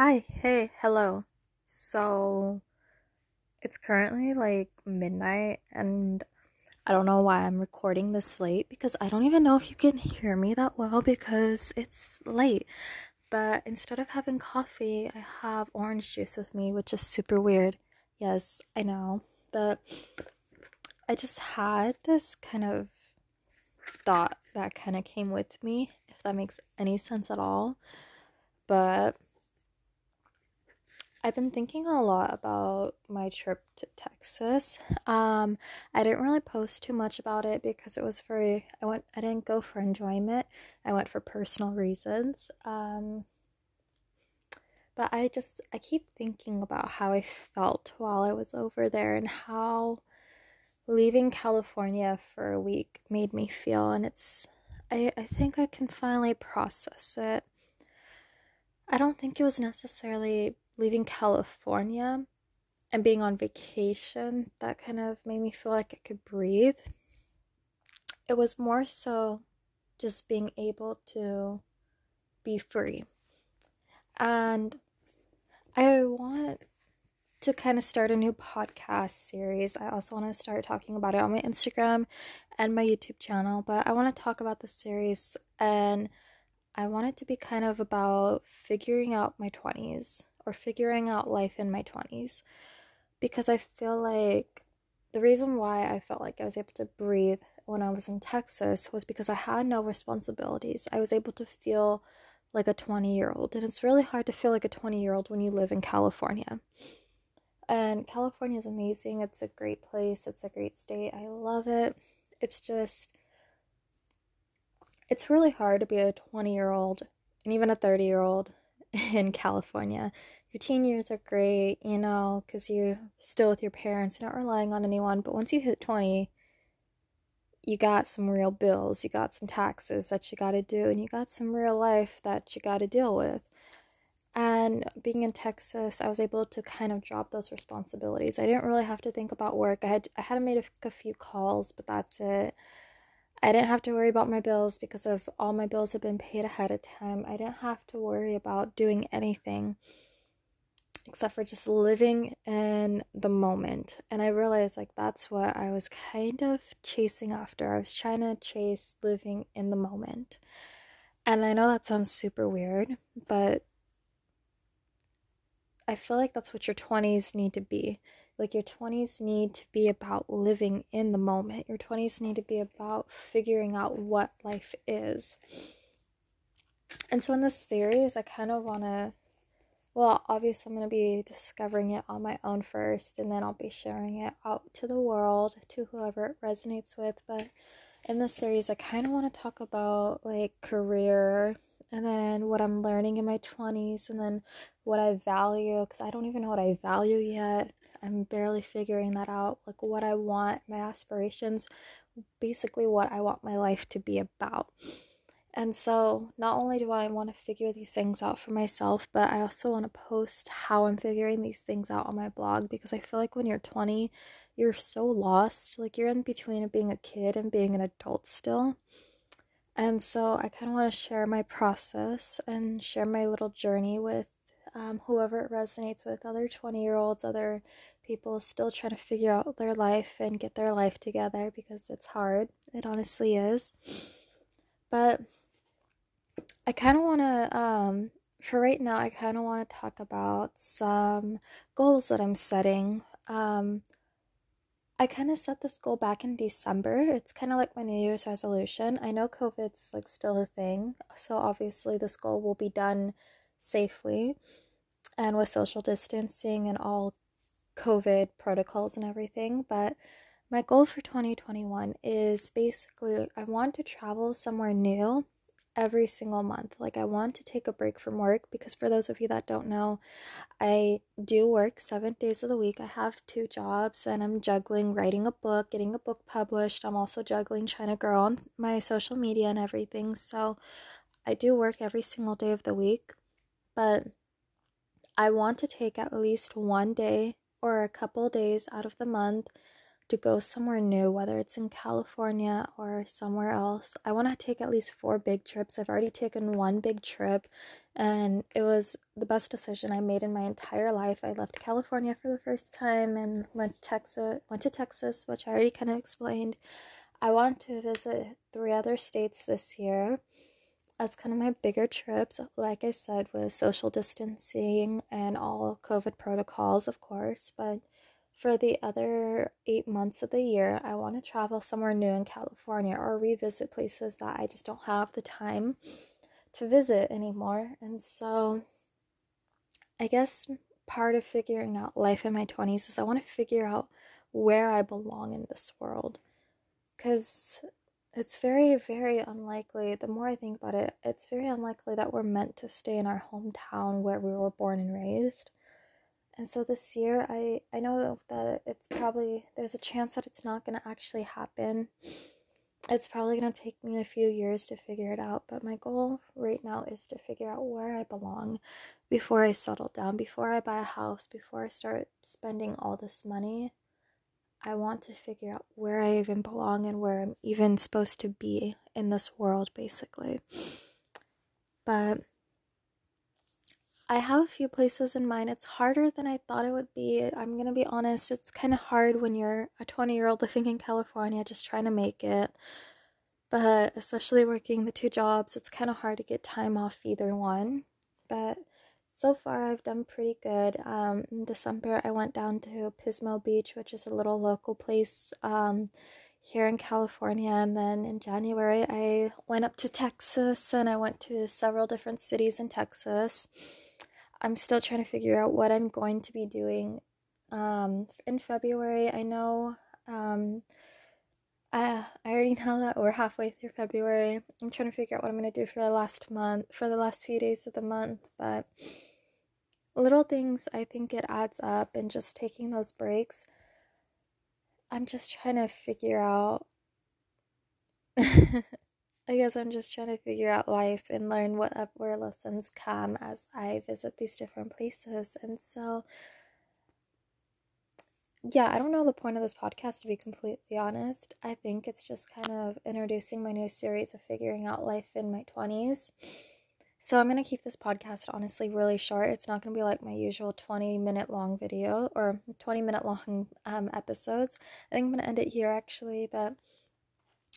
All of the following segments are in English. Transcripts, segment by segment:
Hi, hey, hello. So it's currently like midnight, and I don't know why I'm recording this late because I don't even know if you can hear me that well because it's late. But instead of having coffee, I have orange juice with me, which is super weird. Yes, I know. But I just had this kind of thought that kind of came with me, if that makes any sense at all. But I've been thinking a lot about my trip to Texas. Um, I didn't really post too much about it because it was for I went I didn't go for enjoyment. I went for personal reasons. Um, but I just I keep thinking about how I felt while I was over there and how leaving California for a week made me feel and it's I, I think I can finally process it. I don't think it was necessarily leaving California and being on vacation that kind of made me feel like I could breathe. It was more so just being able to be free. And I want to kind of start a new podcast series. I also want to start talking about it on my Instagram and my YouTube channel, but I want to talk about the series and I want it to be kind of about figuring out my 20s or figuring out life in my 20s because I feel like the reason why I felt like I was able to breathe when I was in Texas was because I had no responsibilities. I was able to feel like a 20 year old, and it's really hard to feel like a 20 year old when you live in California. And California is amazing, it's a great place, it's a great state. I love it. It's just, it's really hard to be a 20 year old and even a 30 year old in California your teen years are great, you know, because you're still with your parents, you're not relying on anyone. But once you hit 20, you got some real bills, you got some taxes that you got to do, and you got some real life that you got to deal with. And being in Texas, I was able to kind of drop those responsibilities. I didn't really have to think about work. I had I had made a, a few calls, but that's it. I didn't have to worry about my bills because of all my bills had been paid ahead of time. I didn't have to worry about doing anything except for just living in the moment. And I realized like that's what I was kind of chasing after. I was trying to chase living in the moment. And I know that sounds super weird, but I feel like that's what your 20s need to be. Like your 20s need to be about living in the moment. Your 20s need to be about figuring out what life is. And so in this series, I kind of want to well, obviously, I'm going to be discovering it on my own first, and then I'll be sharing it out to the world, to whoever it resonates with. But in this series, I kind of want to talk about like career and then what I'm learning in my 20s, and then what I value because I don't even know what I value yet. I'm barely figuring that out. Like, what I want, my aspirations, basically, what I want my life to be about. And so, not only do I want to figure these things out for myself, but I also want to post how I'm figuring these things out on my blog because I feel like when you're 20, you're so lost. Like, you're in between being a kid and being an adult still. And so, I kind of want to share my process and share my little journey with um, whoever it resonates with other 20 year olds, other people still trying to figure out their life and get their life together because it's hard. It honestly is. But I kind of want to, um, for right now, I kind of want to talk about some goals that I'm setting. Um, I kind of set this goal back in December. It's kind of like my New Year's resolution. I know COVID's like still a thing, so obviously this goal will be done safely and with social distancing and all COVID protocols and everything. But my goal for 2021 is basically I want to travel somewhere new every single month. Like, I want to take a break from work because, for those of you that don't know, I do work seven days of the week. I have two jobs and I'm juggling writing a book, getting a book published. I'm also juggling trying to grow on my social media and everything. So, I do work every single day of the week, but I want to take at least one day or a couple days out of the month to go somewhere new, whether it's in California or somewhere else. I want to take at least four big trips. I've already taken one big trip, and it was the best decision I made in my entire life. I left California for the first time and went to Texas, went to Texas, which I already kind of explained. I want to visit three other states this year as kind of my bigger trips, like I said, with social distancing and all COVID protocols, of course. But for the other eight months of the year, I want to travel somewhere new in California or revisit places that I just don't have the time to visit anymore. And so I guess part of figuring out life in my 20s is I want to figure out where I belong in this world. Because it's very, very unlikely. The more I think about it, it's very unlikely that we're meant to stay in our hometown where we were born and raised. And so this year, I, I know that it's probably, there's a chance that it's not going to actually happen. It's probably going to take me a few years to figure it out, but my goal right now is to figure out where I belong before I settle down, before I buy a house, before I start spending all this money. I want to figure out where I even belong and where I'm even supposed to be in this world, basically. But I have a few places in mind. It's harder than I thought it would be. I'm going to be honest, it's kind of hard when you're a 20 year old living in California just trying to make it. But especially working the two jobs, it's kind of hard to get time off either one. But so far I've done pretty good. Um, in December, I went down to Pismo Beach, which is a little local place um, here in California. And then in January, I went up to Texas and I went to several different cities in Texas. I'm still trying to figure out what I'm going to be doing um, in February. I know. Um, I, I already know that we're halfway through February. I'm trying to figure out what I'm going to do for the last month, for the last few days of the month, but little things, I think it adds up, and just taking those breaks. I'm just trying to figure out. I guess I'm just trying to figure out life and learn what whatever lessons come as I visit these different places. And so, yeah, I don't know the point of this podcast to be completely honest. I think it's just kind of introducing my new series of figuring out life in my 20s. So I'm going to keep this podcast honestly really short. It's not going to be like my usual 20 minute long video or 20 minute long um, episodes. I think I'm going to end it here actually, but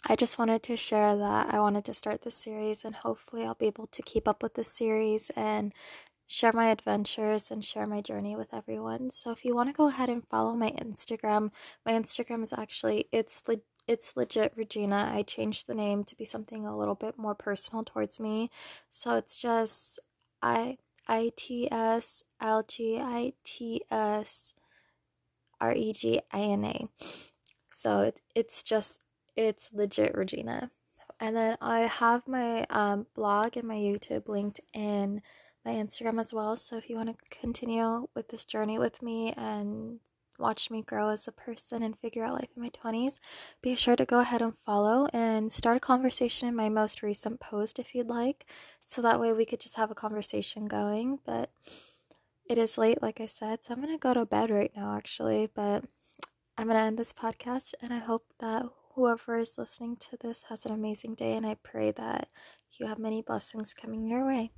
I just wanted to share that I wanted to start this series and hopefully I'll be able to keep up with this series and share my adventures and share my journey with everyone. So if you want to go ahead and follow my Instagram, my Instagram is actually it's le- it's legit Regina. I changed the name to be something a little bit more personal towards me. So it's just I I T S L G I T S R E G I N A. So it, it's just it's legit Regina. And then I have my um, blog and my YouTube linked in my Instagram as well. So if you want to continue with this journey with me and watch me grow as a person and figure out life in my 20s, be sure to go ahead and follow and start a conversation in my most recent post if you'd like. So that way we could just have a conversation going. But it is late, like I said, so I'm going to go to bed right now, actually. But I'm going to end this podcast, and I hope that whoever is listening to this has an amazing day, and I pray that you have many blessings coming your way.